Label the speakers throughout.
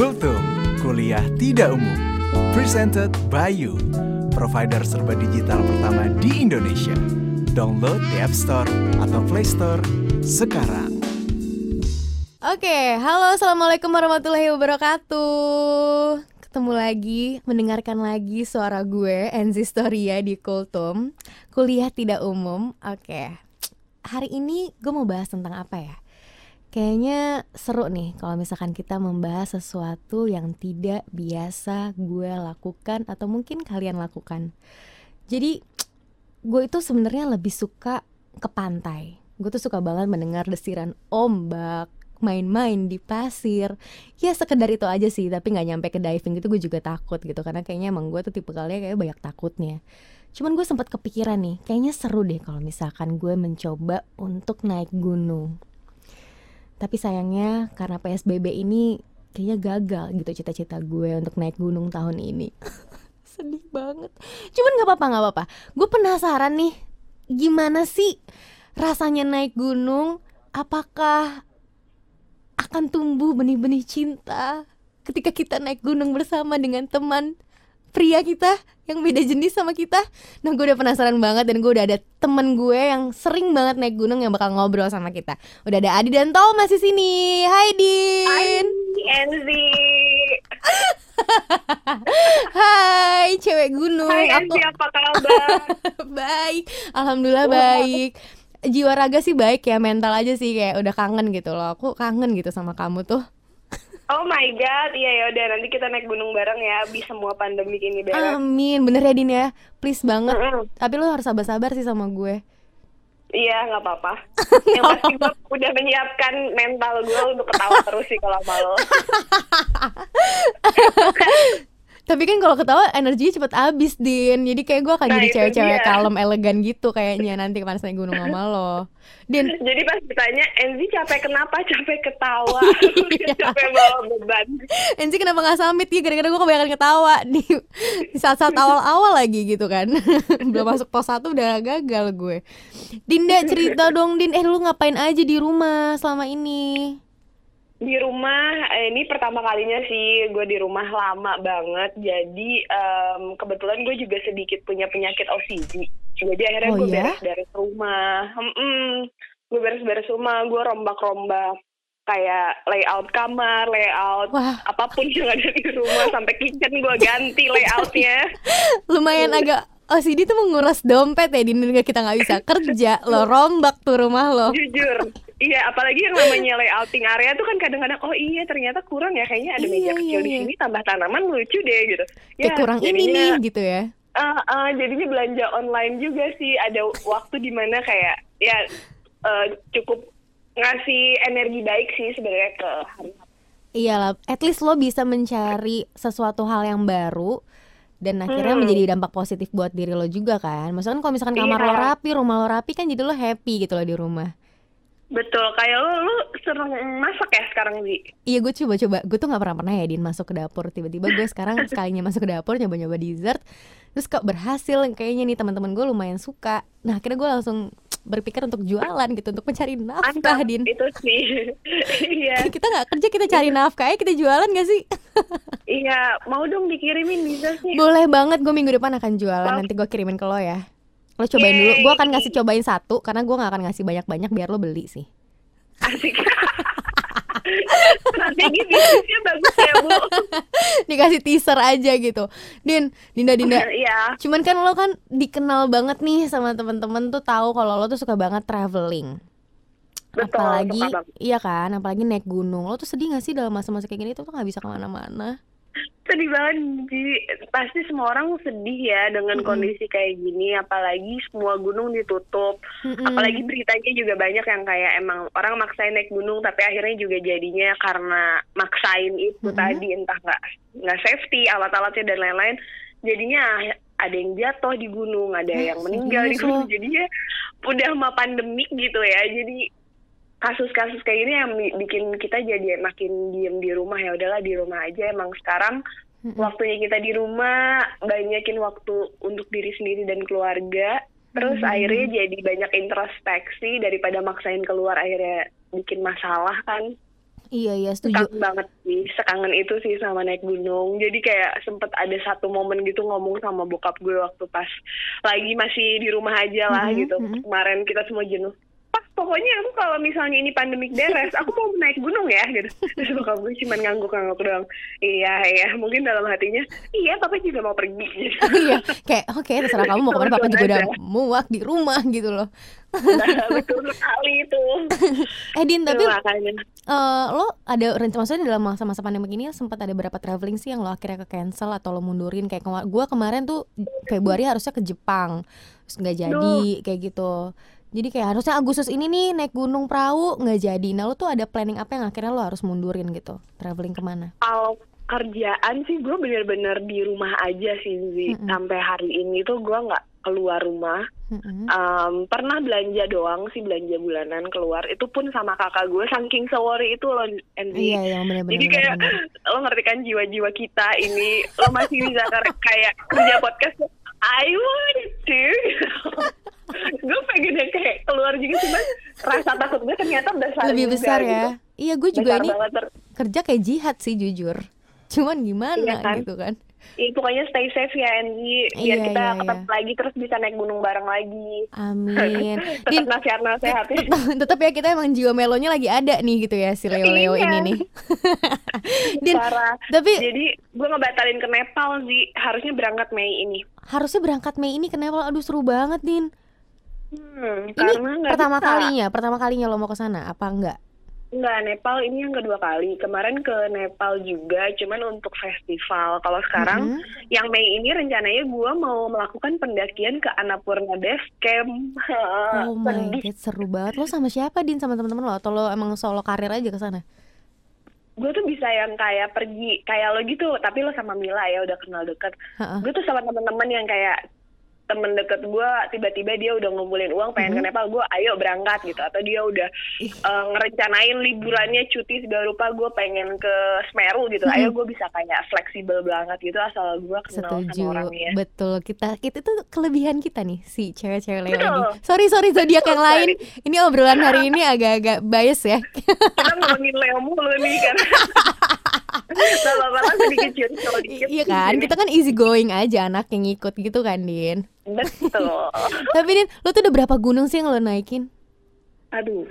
Speaker 1: Kultum, kuliah tidak umum. Presented by you, provider serba digital pertama di Indonesia. Download di App Store atau Play Store sekarang.
Speaker 2: Oke, halo assalamualaikum warahmatullahi wabarakatuh Ketemu lagi, mendengarkan lagi suara gue, Enzi Storia di Kultum Kuliah tidak umum, oke Hari ini gue mau bahas tentang apa ya? Kayaknya seru nih kalau misalkan kita membahas sesuatu yang tidak biasa gue lakukan atau mungkin kalian lakukan. Jadi gue itu sebenarnya lebih suka ke pantai. Gue tuh suka banget mendengar desiran ombak, main-main di pasir. Ya sekedar itu aja sih tapi nggak nyampe ke diving gitu gue juga takut gitu karena kayaknya emang gue tuh tipe kalian kayak banyak takutnya. Cuman gue sempat kepikiran nih kayaknya seru deh kalau misalkan gue mencoba untuk naik gunung tapi sayangnya karena psbb ini kayaknya gagal gitu cita-cita gue untuk naik gunung tahun ini. Sedih banget. Cuman nggak apa-apa nggak apa-apa. Gue penasaran nih gimana sih rasanya naik gunung? Apakah akan tumbuh benih-benih cinta ketika kita naik gunung bersama dengan teman pria kita yang beda jenis sama kita. Nah, gue udah penasaran banget dan gue udah ada temen gue yang sering banget naik gunung yang bakal ngobrol sama kita. Udah ada Adi dan Thomas di sini. Hai Din.
Speaker 3: Hai Enzi.
Speaker 2: Hai cewek gunung.
Speaker 3: Hai Enzi, apa kabar?
Speaker 2: baik, alhamdulillah baik jiwa raga sih baik ya mental aja sih kayak udah kangen gitu loh aku kangen gitu sama kamu tuh
Speaker 3: Oh my god, iya ya udah nanti kita naik gunung bareng ya, abis semua pandemi ini beres.
Speaker 2: Amin, bener ya Din ya, please banget.
Speaker 3: Mm.
Speaker 2: Tapi lo harus sabar-sabar sih sama gue.
Speaker 3: Iya nggak apa-apa. Yang pasti gue udah menyiapkan mental gue untuk ketawa terus sih kalau malu.
Speaker 2: Tapi kan kalau ketawa energinya cepet habis Din. Jadi kayak gue akan
Speaker 3: Nah,
Speaker 2: jadi cewek-cewek kalem elegan gitu kayaknya Nanti pas naik gunung sama lo. Din.
Speaker 3: Jadi pas ditanya, Enzi capek kenapa? Capek ketawa,
Speaker 2: Iya.
Speaker 3: capek bawa beban.
Speaker 2: Enzi kenapa gak summit? Ya Gara-gara gue kebanyakan ketawa. Di, di saat-saat awal-awal lagi gitu kan. Belum masuk pos 1 udah gagal gue. Dinda cerita dong Din. Eh lu ngapain aja di rumah selama ini
Speaker 3: Di rumah, eh, ini pertama kalinya sih gue di rumah lama banget. Jadi em, kebetulan gue juga sedikit punya penyakit OCD. Jadi
Speaker 2: Oh,
Speaker 3: akhirnya gue
Speaker 2: ya?
Speaker 3: beres-beres rumah. Hmm, gue beres-beres rumah, gue rombak-rombak kayak layout kamar, layout
Speaker 2: Wah
Speaker 3: apa pun yang ada di rumah sampai kitchen gue ganti layoutnya.
Speaker 2: lumayan agak OCD tuh menguras dompet ya Ketika kita nggak bisa kerja Lo rombak tuh rumah lo
Speaker 3: Jujur, iya apalagi yang namanya layouting area tuh kan kadang-kadang oh iya ternyata kurang ya kayaknya ada
Speaker 2: Iya,
Speaker 3: meja kecil
Speaker 2: iya,
Speaker 3: di
Speaker 2: iya.
Speaker 3: sini tambah tanaman lucu deh gitu.
Speaker 2: Kayak kurang ini nih gitu ya
Speaker 3: Ah, ah, jadinya belanja online juga sih ada waktu di mana kayak ya eh, cukup ngasih energi baik sih sebenarnya ke hari
Speaker 2: Iyalah, at least lo bisa mencari sesuatu hal yang baru dan akhirnya
Speaker 3: Hmm.
Speaker 2: menjadi dampak positif buat diri lo juga kan. Maksudnya kan kalau misalkan kamar lo
Speaker 3: Iya.
Speaker 2: rapi, rumah lo rapi kan jadi lo happy gitu lo di rumah.
Speaker 3: Betul kayak lu lu sering masak ya sekarang Zi
Speaker 2: Iya gue coba-coba, gue tuh nggak pernah pernah ya Din masuk ke dapur. Tiba-tiba gue sekarang sekalinya masuk ke dapur nyoba-nyoba dessert, terus kok berhasil kayaknya nih teman-teman gue lumayan suka. Nah akhirnya gue langsung berpikir untuk jualan gitu, untuk mencari nafkah
Speaker 3: mantap
Speaker 2: Din.
Speaker 3: itu sih iya
Speaker 2: Kita nggak kerja kita cari nafkah, ya kita jualan gak sih?
Speaker 3: iya mau dong dikirimin sih
Speaker 2: Boleh banget, gue minggu depan akan jualan. Nanti gue kirimin ke lo ya. Lo cobain dulu. Gue akan ngasih cobain satu, karena gue nggak akan ngasih banyak-banyak biar lo beli sih.
Speaker 3: asik strategi bisnisnya bagus ya bu
Speaker 2: Dikasih teaser aja gitu. Din, Dinda, Dinda.
Speaker 3: iya
Speaker 2: Cuman kan lo kan dikenal banget nih sama temen-temen tuh tahu kalau lo tuh suka banget traveling.
Speaker 3: Betul,
Speaker 2: apalagi, iya kan, apalagi naik gunung. Lo tuh sedih gak sih dalam masa-masa kayak gini tuh nggak bisa ke mana-mana?
Speaker 3: Sedih banget Ji. pasti semua orang sedih ya dengan
Speaker 2: Mm-mm.
Speaker 3: kondisi kayak gini apalagi semua gunung ditutup
Speaker 2: Mm-mm.
Speaker 3: apalagi beritanya juga banyak yang kayak emang orang maksain naik gunung tapi akhirnya juga jadinya karena maksain itu
Speaker 2: Mm-mm.
Speaker 3: tadi entah nggak nggak safety alat-alatnya dan lain-lain jadinya ada yang jatuh di gunung ada yang meninggal di
Speaker 2: serius
Speaker 3: gunung
Speaker 2: lo?
Speaker 3: jadinya udah sama pandemik gitu ya jadi kasus-kasus kayak gini yang bi- bikin kita jadi makin diem di rumah ya udahlah di rumah aja emang sekarang waktunya kita di rumah banyakin waktu untuk diri sendiri dan keluarga terus
Speaker 2: Hmm.
Speaker 3: akhirnya jadi banyak introspeksi daripada maksain keluar akhirnya bikin masalah kan
Speaker 2: Iya iya setuju.
Speaker 3: Kangen banget sih, sekangen itu sih sama naik gunung. Jadi kayak sempet ada satu momen gitu ngomong sama bokap gue waktu pas lagi masih di rumah aja lah
Speaker 2: Mhm,
Speaker 3: gitu.
Speaker 2: mhm.
Speaker 3: Kemarin kita semua jenuh. Pokoknya aku kalau misalnya ini pandemik beres, aku mau naik gunung ya gitu. Terus bokap gue cuma ngangguk-ngangguk doang. Iya, iya. Mungkin dalam hatinya, iya papa juga mau pergi gitu.
Speaker 2: Iya, kayak oke terserah kamu mau ke mana papa juga udah muak di rumah gitu loh.
Speaker 3: Nah, betul sekali itu.
Speaker 2: Eh Din, tapi eh, lo ada rencana maksudnya dalam masa-masa pandemi ini sempat ada berapa traveling sih yang lo akhirnya ke cancel atau lo mundurin kayak kemar gua kemarin tuh Februari harusnya ke Jepang terus nggak jadi kayak gitu jadi kayak harusnya Agustus ini nih naik gunung perahu nggak jadi nah lo tuh ada planning apa yang akhirnya lo harus mundurin gitu traveling ke mana
Speaker 3: Kalau kerjaan sih gue bener-bener di rumah aja sih Zi.
Speaker 2: Mm-mm.
Speaker 3: Sampai hari ini tuh gue nggak keluar rumah.
Speaker 2: Mm-mm.
Speaker 3: Em, pernah belanja doang sih belanja bulanan keluar. Itu pun sama kakak gue saking sewori itu loh Enzi.
Speaker 2: iya yang benar-benar
Speaker 3: Jadi kayak lo ngerti kan jiwa-jiwa kita ini lo masih bisa kayak kerja podcast I want to gue pengen yang kayak keluar juga cuman rasa takut gue ternyata besar
Speaker 2: lebih
Speaker 3: juga
Speaker 2: besar
Speaker 3: gitu.
Speaker 2: ya iya gue juga
Speaker 3: Besar
Speaker 2: ini
Speaker 3: ter-
Speaker 2: kerja kayak jihad sih jujur cuman gimana
Speaker 3: Iya kan?
Speaker 2: gitu kan
Speaker 3: Iya, pokoknya stay safe ya Angie biar
Speaker 2: Iya,
Speaker 3: kita
Speaker 2: iya,
Speaker 3: ketemu
Speaker 2: iya.
Speaker 3: lagi terus bisa naik gunung bareng lagi
Speaker 2: amin Din
Speaker 3: tetap nasihat-nasihatnya
Speaker 2: tetap, tetap ya kita emang jiwa melonya lagi ada nih gitu ya si Leo Leo
Speaker 3: Iya.
Speaker 2: ini nih. Din,
Speaker 3: parah
Speaker 2: tapi
Speaker 3: jadi gue ngebatalin ke Nepal sih harusnya berangkat Mei ini
Speaker 2: harusnya berangkat Mei ini kenapa? Aduh seru banget Din.
Speaker 3: Hmm,
Speaker 2: Ini pertama
Speaker 3: bisa.
Speaker 2: kalinya, pertama kalinya lo mau ke sana apa enggak?
Speaker 3: Enggak, Nepal ini yang kedua kali. Kemarin ke Nepal juga, cuman untuk festival. Kalau sekarang,
Speaker 2: Mhm.
Speaker 3: yang Mei ini rencananya gue mau melakukan pendakian ke Annapurna Base Camp.
Speaker 2: Oh my god, seru banget. Lo sama siapa Din sama teman-teman lo atau lo emang solo karir aja ke sana?
Speaker 3: Gue tuh bisa yang kayak pergi, kayak lo gitu, tapi lo sama Mila ya udah kenal deket.
Speaker 2: Heeh.
Speaker 3: Gue tuh sama temen-temen yang kayak temen deket gue tiba-tiba dia udah ngumpulin uang pengen ke
Speaker 2: Mhm.
Speaker 3: Nepal gue ayo berangkat gitu atau dia udah eh, ngerencanain liburannya cuti segala rupa gue pengen ke Semeru gitu
Speaker 2: Mhm.
Speaker 3: ayo gue bisa kayak fleksibel banget gitu asal gue kenal
Speaker 2: Setuju,
Speaker 3: sama orangnya
Speaker 2: betul kita kita itu kelebihan kita nih si cewek-cewek
Speaker 3: Betul.
Speaker 2: ini. Sorry sorry zodiak yang lain. Ini obrolan hari ini agak-agak bias ya.
Speaker 3: kita ngomongin Leo mulu nih kan
Speaker 2: iya kan, kita kan easy going aja anak yang ngikut gitu kan Din.
Speaker 3: Betul.
Speaker 2: Tapi Din, lo tuh udah berapa gunung sih yang lo naikin?
Speaker 3: aduh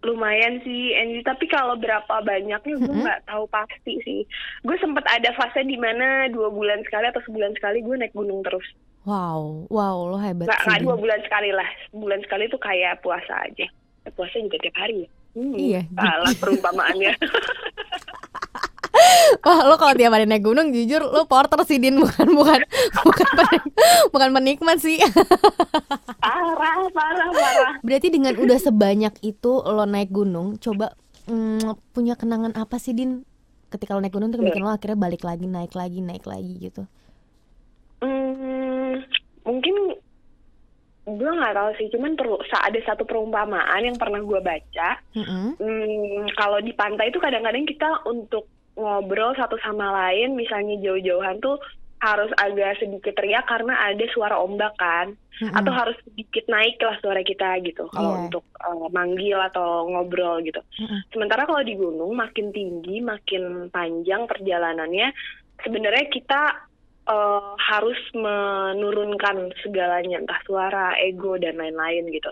Speaker 3: lumayan sih Angie. Tapi kalau berapa banyaknya gue nggak tahu pasti sih. Gue sempet ada fase di mana dua bulan sekali atau sebulan sekali gue naik gunung terus.
Speaker 2: Wow, wow lo hebat
Speaker 3: nggak
Speaker 2: sih.
Speaker 3: nggak dua bulan sekali lah. Sebulan sekali tuh kayak puasa aja. Puasa juga tiap hari ya. Hmm,
Speaker 2: Iya.
Speaker 3: salah perumpamaannya
Speaker 2: Wah lo kalau tiap hari naik gunung jujur lo porter sih Din bukan bukan bukan penik- bukan penikmat sih.
Speaker 3: parah parah parah
Speaker 2: Berarti dengan udah sebanyak itu lo naik gunung, coba mm, punya kenangan apa sih Din? Ketika lo naik gunung tuh bikin lo akhirnya balik lagi, naik lagi, naik lagi gitu.
Speaker 3: Hmm, mungkin gue nggak tahu sih cuman perlu sa- ada satu perumpamaan yang pernah gue baca
Speaker 2: Mm-mm.
Speaker 3: Hmm, kalau di pantai itu kadang-kadang kita untuk ngobrol satu sama lain, misalnya jauh-jauhan tuh harus agak sedikit teriak karena ada suara ombak kan,
Speaker 2: Mm-mm.
Speaker 3: atau harus sedikit naik lah suara kita gitu kalau
Speaker 2: Iya.
Speaker 3: untuk eh, manggil atau ngobrol gitu.
Speaker 2: Mm-mm.
Speaker 3: Sementara kalau di gunung makin tinggi, makin panjang perjalanannya, sebenarnya kita eh, harus menurunkan segalanya, entah suara, ego dan lain-lain gitu.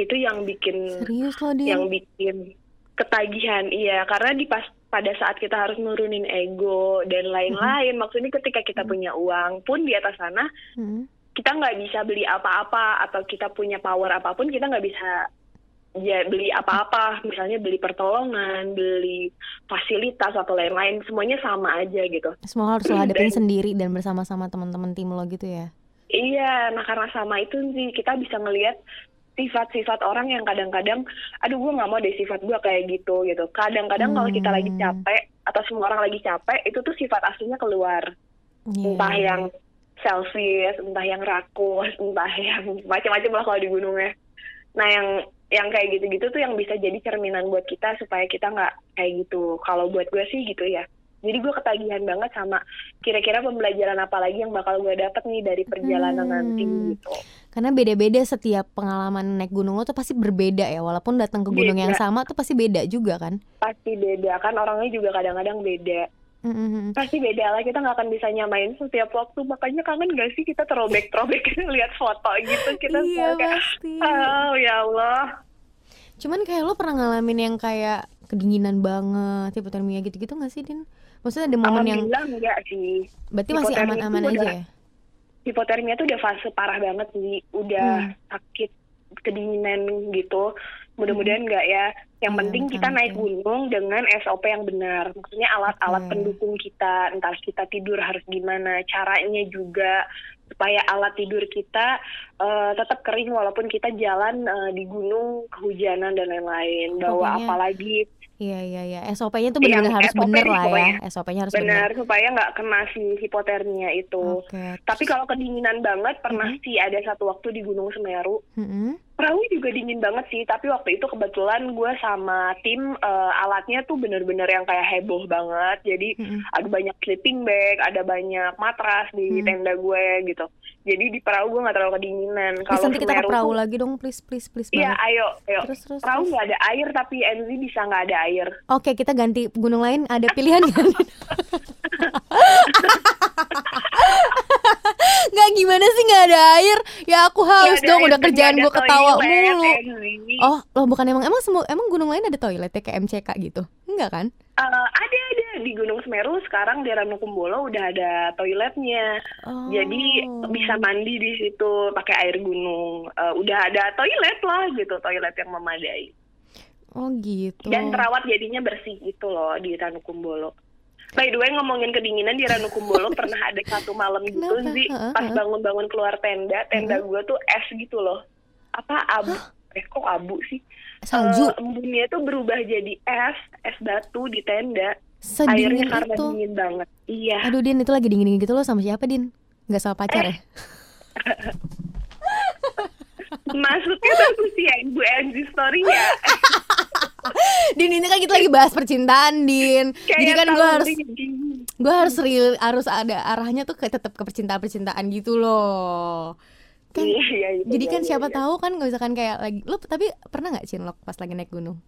Speaker 3: Itu yang bikin
Speaker 2: Serius lo Din?
Speaker 3: yang bikin ketagihan iya karena di pas pada saat kita harus nurunin ego dan lain-lain maksudnya ketika kita punya uang pun di atas sana
Speaker 2: Mm-mm.
Speaker 3: kita nggak bisa beli apa-apa atau kita punya power apa pun kita nggak bisa ya beli apa-apa misalnya beli pertolongan beli fasilitas atau lain-lain semuanya sama aja gitu
Speaker 2: Semua harus lo hadapin
Speaker 3: Dan-
Speaker 2: sendiri dan bersama-sama teman-teman tim lo gitu ya.
Speaker 3: Iya, nah karena sama itu sih kita bisa ngelihat sifat-sifat orang yang kadang-kadang, aduh gue nggak mau deh sifat gue kayak gitu gitu. Kadang-kadang kalau kita lagi
Speaker 2: Hmm.
Speaker 3: capek atau semua orang lagi capek, itu tuh sifat aslinya keluar.
Speaker 2: Iya.
Speaker 3: Entah yang selfish, entah yang rakus, entah yang macam-macam lah kalau di gunungnya. Nah yang yang kayak gitu-gitu tuh yang bisa jadi cerminan buat kita supaya kita nggak kayak gitu. Kalau buat gue sih gitu ya. Jadi gue ketagihan banget sama kira-kira pembelajaran apa lagi yang bakal gue dapet nih dari perjalanan
Speaker 2: Hmm.
Speaker 3: nanti gitu.
Speaker 2: Karena beda-beda setiap pengalaman naik gunung lo tuh pasti berbeda ya Walaupun datang ke gunung yang
Speaker 3: Beda.
Speaker 2: sama tuh pasti beda juga kan
Speaker 3: Pasti beda kan orangnya juga kadang-kadang beda.
Speaker 2: Mm-mm.
Speaker 3: Pasti beda lah kita nggak akan bisa nyamain setiap waktu. Makanya kangen gak sih kita terobek-terobek lihat foto gitu kita
Speaker 2: Iya
Speaker 3: kayak
Speaker 2: pasti
Speaker 3: oh ya Allah.
Speaker 2: Cuman kayak lo pernah ngalamin yang kayak kedinginan banget hipotermia gitu-gitu gak sih Din? Maksudnya ada momen yang
Speaker 3: Alhamdulillah enggak sih.
Speaker 2: berarti masih aman-aman aja
Speaker 3: udah-
Speaker 2: ya?
Speaker 3: hipotermia tuh udah fase parah banget sih, udah
Speaker 2: Hmm.
Speaker 3: sakit kedinginan gitu. Mudah-mudahan enggak ya. Yang
Speaker 2: Iya,
Speaker 3: penting kita naik gunung dengan SOP yang benar. Maksudnya alat-alat
Speaker 2: Oke.
Speaker 3: pendukung kita, entah kita tidur harus gimana, caranya juga supaya alat tidur kita eh, tetap kering walaupun kita jalan eh, di gunung kehujanan dan lain-lain. Bawa
Speaker 2: Pokoknya
Speaker 3: apa lagi
Speaker 2: Iya iya iya SOP-nya tuh benar-benar harus
Speaker 3: SOP
Speaker 2: bener lah ya. SOP-nya harus
Speaker 3: benar supaya nggak kena si hipotermia itu.
Speaker 2: Oke
Speaker 3: Tapi kalau kedinginan banget pernah
Speaker 2: Mhm.
Speaker 3: sih ada satu waktu di Gunung Semeru
Speaker 2: Mm-mm.
Speaker 3: Perahu juga dingin banget sih, tapi waktu itu kebetulan gue sama tim eh, alatnya tuh bener-bener yang kayak heboh banget. Jadi
Speaker 2: Mm-mm.
Speaker 3: ada banyak sleeping bag, ada banyak matras di
Speaker 2: Hmm.
Speaker 3: tenda gue gitu. Jadi di perahu gue nggak terlalu kedinginan.
Speaker 2: Please nanti kita ke perahu
Speaker 3: tuh-
Speaker 2: lagi dong please please please
Speaker 3: Iya,
Speaker 2: banget
Speaker 3: ayo, ayo.
Speaker 2: Terus terus
Speaker 3: Perahu
Speaker 2: terus.
Speaker 3: nggak ada air, tapi NZ bisa nggak ada air.
Speaker 2: Oke kita ganti gunung lain ada pilihan kan? Nggak gimana sih nggak ada air Ya aku haus
Speaker 3: Nggak ada
Speaker 2: dong udah kerjaan gue ketawa
Speaker 3: toilet,
Speaker 2: mulu. Oh loh bukan emang emang semua emang gunung lain ada toiletnya kayak MCK gitu Enggak kan?
Speaker 3: Eh, ada ada di Gunung Semeru sekarang di Ranukumbolo udah ada toiletnya.
Speaker 2: Oh.
Speaker 3: Jadi bisa mandi di situ pakai air gunung. Eh, udah ada toilet lah gitu, toilet yang memadai.
Speaker 2: Oh gitu
Speaker 3: Dan terawat jadinya bersih gitu loh di Ranukumbolo. By the way ngomongin kedinginan di Ranukumbolo pernah ada satu malam gitu
Speaker 2: Kenapa?
Speaker 3: sih pas bangun-bangun keluar tenda, tenda gue tuh es gitu loh. Apa abu? Eh kok abu sih?
Speaker 2: Salju
Speaker 3: Eh, embunnya tuh berubah jadi es, es batu di tenda.
Speaker 2: Sedingin
Speaker 3: Airnya karena
Speaker 2: itu
Speaker 3: dingin banget. Iya.
Speaker 2: Aduh Din itu lagi dingin gitu lo sama siapa Din? Nggak sama pacar ya?
Speaker 3: Maksudnya bagus ya Ibu Angie story ya.
Speaker 2: Din ini kan kita lagi bahas percintaan Din Jadi kan gue harus gue harus real harus ada arahnya tuh kayak tetap ke percintaan percintaan gitu loh kan
Speaker 3: Iya, iya, iya,
Speaker 2: jadi
Speaker 3: iya,
Speaker 2: kan
Speaker 3: iya,
Speaker 2: siapa
Speaker 3: iya.
Speaker 2: tahu kan nggak misalkan kayak lagi lo tapi pernah nggak cinlok pas lagi naik gunung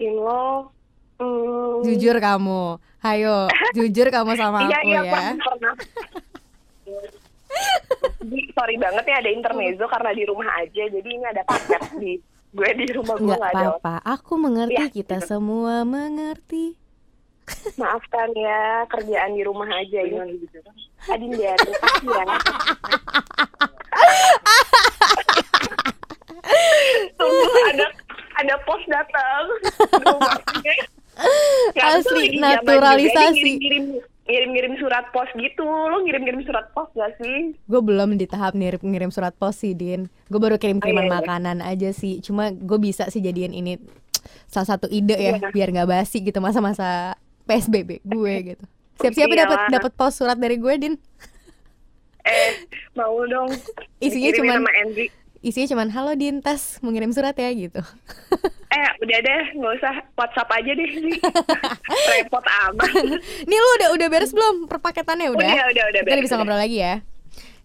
Speaker 3: Inlo. Hmm,
Speaker 2: jujur kamu hayo jujur kamu sama
Speaker 3: Iya,
Speaker 2: aku
Speaker 3: iya,
Speaker 2: ya
Speaker 3: pernah, sorry banget ya ada intermezzo karena di rumah aja. Jadi ini ada paket di gue di rumah gue
Speaker 2: nggak
Speaker 3: ada.
Speaker 2: apa-apa aku mengerti
Speaker 3: Iya,
Speaker 2: kita
Speaker 3: gitu.
Speaker 2: semua mengerti
Speaker 3: Maafkan ya kerjaan di rumah aja ini. Adinda, terima kasih ya. Tunggu ada ada pos datang. Ya,
Speaker 2: Asli, naturalisasi.
Speaker 3: Juga nih Ngirim, ngirim surat pos gitu. Lo ngirim-ngirim surat pos gak sih?
Speaker 2: gue belum di tahap ngirim ngirim surat pos sih Din gue baru kirim kiriman
Speaker 3: Oh, iya, iya.
Speaker 2: makanan aja sih cuma gue bisa sih jadiin ini salah satu ide ya
Speaker 3: Iya.
Speaker 2: biar nggak basi gitu masa-masa psbb gue gitu siap-siap dapat dapat pos surat dari gue Din
Speaker 3: Eh, mau dong.
Speaker 2: Isinya
Speaker 3: sama Enzi.
Speaker 2: Isinya cuman halo Din tas mau ngirim surat ya gitu
Speaker 3: Eh, udah deh, nggak usah WhatsApp aja deh sih. Repot amat.
Speaker 2: nih lu udah udah beres belum perpaketannya udah
Speaker 3: Udah, udah, udah
Speaker 2: kita
Speaker 3: beres,
Speaker 2: bisa
Speaker 3: udah.
Speaker 2: ngobrol lagi ya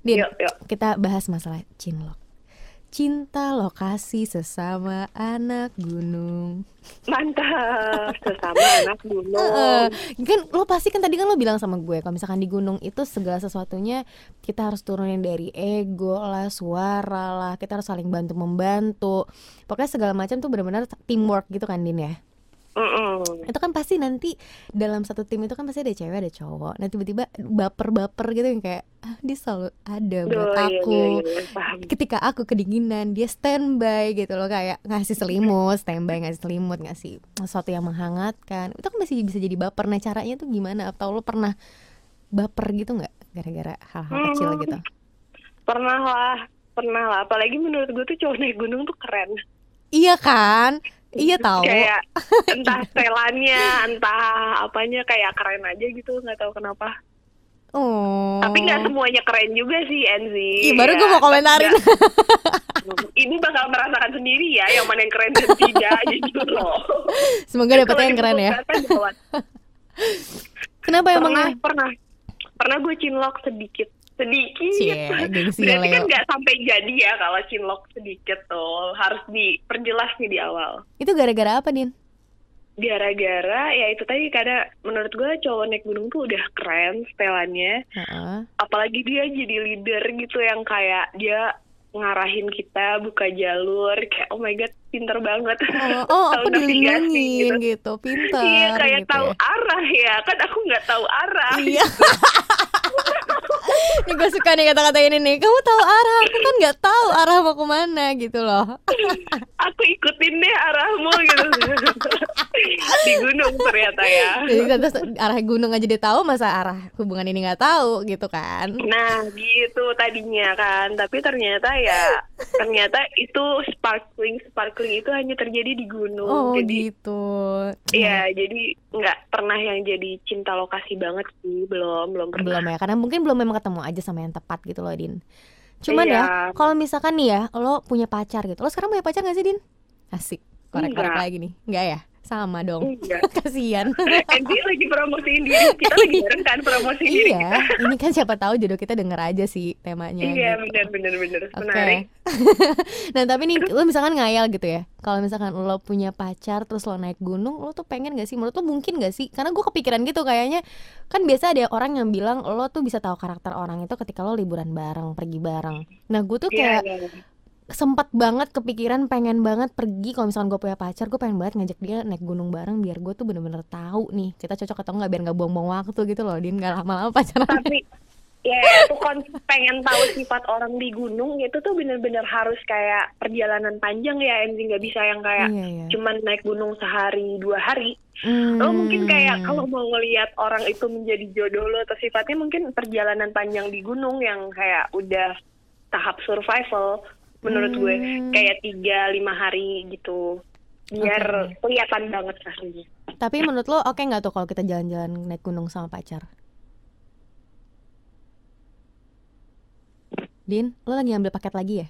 Speaker 2: Din
Speaker 3: Yuk, yuk.
Speaker 2: kita bahas masalah cinlok cinta lokasi sesama anak gunung
Speaker 3: Mantap. Sesama anak gunung.
Speaker 2: Kan lo pasti kan tadi kan lo bilang sama gue kalau misalkan di gunung itu segala sesuatunya kita harus turunin dari ego lah suara lah kita harus saling bantu membantu pokoknya segala macam tuh benar-benar teamwork gitu kan Din ya
Speaker 3: Mm-mm.
Speaker 2: itu kan pasti nanti dalam satu tim itu kan pasti ada cewek ada cowok nah tiba-tiba baper-baper gitu yang kayak ah dia selalu ada buat
Speaker 3: Duh, iya,
Speaker 2: aku
Speaker 3: iya, iya, paham.
Speaker 2: ketika aku kedinginan dia standby gitu loh kayak ngasih selimut standby ngasih selimut ngasih sesuatu yang menghangatkan itu kan masih bisa jadi baper nah caranya tuh gimana atau lo pernah baper gitu nggak gara-gara hal-hal kecil
Speaker 3: Hmm.
Speaker 2: gitu
Speaker 3: Pernah lah, pernah lah. Apalagi menurut gue tuh cowok naik gunung tuh keren.
Speaker 2: iya kan iya tahu
Speaker 3: Kayak entah setelannya, entah apanya kayak keren aja gitu. Nggak tahu kenapa.
Speaker 2: oh
Speaker 3: Tapi nggak semuanya keren juga sih, Enzi.
Speaker 2: Ih, baru gue mau komentarin.
Speaker 3: Ibu bakal merasakan sendiri ya, yang mana yang keren dan tidak gitu loh.
Speaker 2: semoga dapetnya yang keren ya
Speaker 3: jawab.
Speaker 2: Kenapa
Speaker 3: pernah
Speaker 2: emangnya?
Speaker 3: pernah pernah gue cinlok sedikit sedikit
Speaker 2: Cie,
Speaker 3: berarti kan
Speaker 2: Leo.
Speaker 3: nggak sampai jadi ya kalau cinlok sedikit tuh harus diperjelas nih di awal
Speaker 2: Itu gara-gara apa, Din?
Speaker 3: gara-gara ya itu tadi karena menurut gue cowok naik gunung tuh udah keren setelannya
Speaker 2: Heeh.
Speaker 3: apalagi dia jadi leader gitu yang kayak dia ngarahin kita buka jalur kayak oh my god pinter banget
Speaker 2: Oh, oh
Speaker 3: Tahu
Speaker 2: aku
Speaker 3: navigasi
Speaker 2: dilindungin
Speaker 3: gitu.
Speaker 2: gitu, pintar
Speaker 3: iya kayak
Speaker 2: gitu
Speaker 3: tahu
Speaker 2: ya.
Speaker 3: arah ya kan aku nggak tahu arah
Speaker 2: Iya. Ini gue suka nih kata-kata ini nih. Kamu tahu arah, aku kan nggak tahu arah mau ke mana gitu loh.
Speaker 3: aku ikutin deh arahmu gitu di gunung ternyata ya
Speaker 2: Jadi terus arah gunung aja dia tahu, masa arah hubungan ini nggak tahu gitu kan?
Speaker 3: nah gitu tadinya kan tapi ternyata ya ternyata itu sparkling sparkling itu hanya terjadi di gunung
Speaker 2: Oh
Speaker 3: jadi
Speaker 2: gitu.
Speaker 3: Iya, jadi nggak pernah yang jadi cinta lokasi banget sih, belum, belum pernah.
Speaker 2: belum ya, karena mungkin belum memang ketemu aja sama yang tepat gitu loh, Din. Cuman
Speaker 3: Iya.
Speaker 2: ya, kalau misalkan nih ya, lo punya pacar gitu, lo sekarang punya pacar gak sih, Din? Asik, korek-korek
Speaker 3: Enggak.
Speaker 2: lagi nih, nggak ya? Sama dong,
Speaker 3: Enggak.
Speaker 2: kasihan.
Speaker 3: Andy lagi promosiin diri, kita lagi bareng kan promosiin diri kita.
Speaker 2: iya, ini kan siapa tahu jodoh kita denger aja sih temanya.
Speaker 3: Iya,
Speaker 2: gitu.
Speaker 3: benar, benar, benar,
Speaker 2: Oke.
Speaker 3: menarik.
Speaker 2: nah tapi nih lo misalkan ngayal gitu ya Kalau misalkan lo punya pacar terus lo naik gunung Lo tuh pengen gak sih? Menurut lo mungkin gak sih? Karena gue kepikiran gitu kayaknya Kan biasa ada orang yang bilang Lo tuh bisa tahu karakter orang itu ketika lo liburan bareng Pergi bareng Nah gue tuh
Speaker 3: Iya,
Speaker 2: kayak
Speaker 3: iya.
Speaker 2: Sempet banget kepikiran pengen banget pergi. Kalau misalkan gue punya pacar Gue pengen banget ngajak dia naik gunung bareng Biar gue tuh bener-bener tahu nih Kita cocok atau enggak Biar gak buang-buang waktu gitu loh Din. Gak lama-lama pacaran.
Speaker 3: Tapi ya itu kan pengen tahu sifat orang di gunung itu tuh bener-bener harus kayak perjalanan panjang ya Andy nggak bisa yang kayak
Speaker 2: Iya iya.
Speaker 3: cuman naik gunung sehari dua hari.
Speaker 2: Hmm.
Speaker 3: lo mungkin kayak kalau mau ngelihat orang itu menjadi jodoh lo atau sifatnya mungkin perjalanan panjang di gunung yang kayak udah tahap survival menurut gue
Speaker 2: Hmm.
Speaker 3: kayak tiga lima hari gitu biar kelihatan banget aslinya
Speaker 2: Tapi menurut lo oke nggak tuh kalau kita jalan-jalan naik gunung sama pacar? Din, lo lagi ambil paket lagi ya?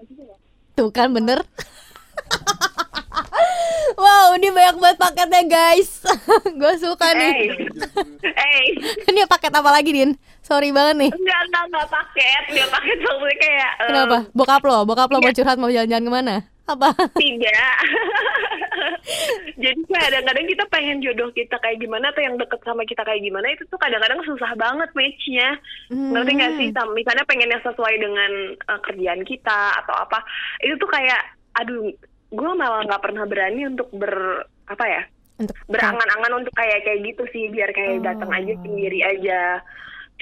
Speaker 2: Tuh kan bener Wow, ini banyak banget paketnya guys Gue suka nih
Speaker 3: eh eh
Speaker 2: Ini paket apa lagi Din? Sorry banget nih
Speaker 3: enggak enggak enggak paket dia paket maksudnya kayak eh,
Speaker 2: Kenapa? Bokap lo? Bokap lo mau curhat mau jalan-jalan ke mana? Apa?
Speaker 3: tidak jadi kadang-kadang kita pengen jodoh kita kayak gimana atau yang deket sama kita kayak gimana itu tuh kadang-kadang susah banget matchnya ngerti nggak sih
Speaker 2: Hmm.
Speaker 3: Misalnya pengen yang sesuai dengan eh, kerjaan kita atau apa itu tuh kayak aduh gue malah nggak pernah berani untuk ber apa ya
Speaker 2: Untuk
Speaker 3: berangan-angan untuk kayak kayak gitu sih biar kayak
Speaker 2: Oh.
Speaker 3: datang aja sendiri aja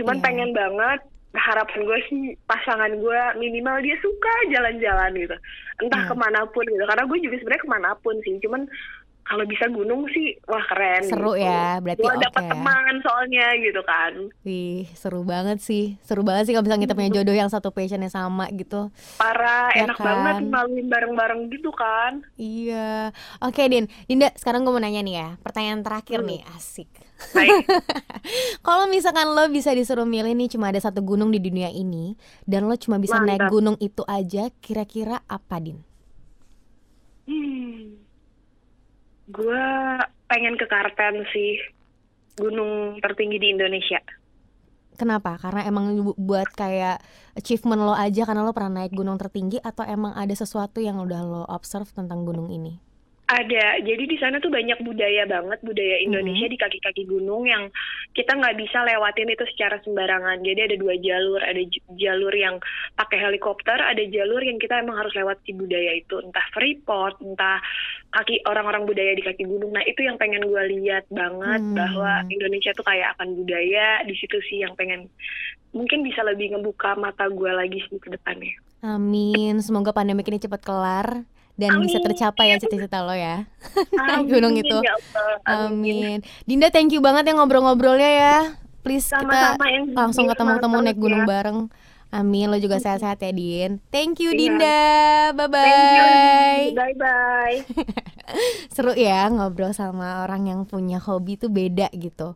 Speaker 3: cuman
Speaker 2: Iya.
Speaker 3: pengen banget harapan gue sih pasangan gue minimal dia suka jalan-jalan gitu entah
Speaker 2: Iya.
Speaker 3: ke mana pun gitu karena gue juga sebenarnya ke mana pun sih cuman kalau bisa gunung sih wah keren
Speaker 2: Seru
Speaker 3: gitu.
Speaker 2: ya, berarti oke
Speaker 3: dapet
Speaker 2: ya.
Speaker 3: teman soalnya gitu kan
Speaker 2: Wih, seru banget sih Seru banget sih kalau misalnya kita punya jodoh yang satu passionnya sama gitu
Speaker 3: parah
Speaker 2: Ya
Speaker 3: enak
Speaker 2: kan?
Speaker 3: banget maluin bareng-bareng gitu kan
Speaker 2: Iya. Oke, Din. Dinda, sekarang gue mau nanya nih ya. Pertanyaan terakhir
Speaker 3: Hmm.
Speaker 2: nih, asik. Kalau misalkan lo bisa disuruh milih nih cuma ada satu gunung di dunia ini dan lo cuma bisa naik
Speaker 3: Mantap.
Speaker 2: gunung itu aja, kira-kira apa, Din?
Speaker 3: Hmm. Gue pengen ke Karpen sih, gunung tertinggi di Indonesia.
Speaker 2: Kenapa? Karena emang bu- buat kayak achievement lo aja karena lo pernah naik gunung tertinggi atau emang ada sesuatu yang udah lo observe tentang gunung ini?
Speaker 3: Ada, jadi di sana tuh banyak budaya banget, budaya Indonesia di kaki-kaki gunung yang kita nggak bisa lewatin itu secara sembarangan. Jadi ada dua jalur, ada jalur yang pakai helikopter, ada jalur yang kita emang harus lewat si budaya itu, entah freeport, entah kaki orang-orang budaya di kaki gunung. Nah itu yang pengen gue lihat banget
Speaker 2: Hmm.
Speaker 3: bahwa Indonesia tuh kayak akan budaya di situ sih yang pengen mungkin bisa lebih ngebuka mata gue lagi sih ke depannya.
Speaker 2: Amin. Semoga pandemi ini cepat kelar dan bisa
Speaker 3: Amin.
Speaker 2: tercapai ya cita-cita lo ya. Naik gunung
Speaker 3: Amin,
Speaker 2: itu.
Speaker 3: ya Allah.
Speaker 2: Amin. Dinda thank you banget ya ngobrol-ngobrolnya ya. Please kita
Speaker 3: Sama-sama yang
Speaker 2: langsung
Speaker 3: semangat
Speaker 2: naik gunung
Speaker 3: ya.
Speaker 2: bareng. Amin. Lo juga sehat-sehat ya, Din. Thank you,
Speaker 3: Iya.
Speaker 2: Dinda.
Speaker 3: Thank
Speaker 2: Bye-bye.
Speaker 3: you. Bye bye.
Speaker 2: Seru ya ngobrol sama orang yang punya hobi itu beda gitu.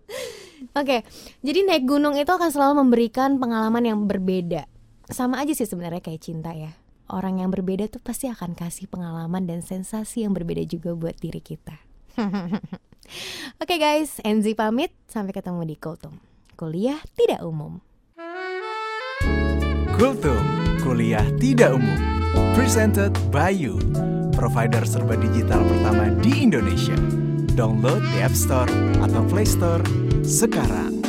Speaker 2: Oke, jadi naik gunung itu akan selalu memberikan pengalaman yang berbeda. Sama aja sih sebenarnya kayak cinta ya. Orang yang berbeda tuh pasti akan kasih pengalaman dan sensasi yang berbeda juga buat diri kita. Oke guys, Enzi pamit. Sampai ketemu di Kultum. Kuliah tidak umum.
Speaker 1: Kultum, kuliah tidak umum. Presented by you, provider serba digital pertama di Indonesia. Download di App Store atau Play Store sekarang.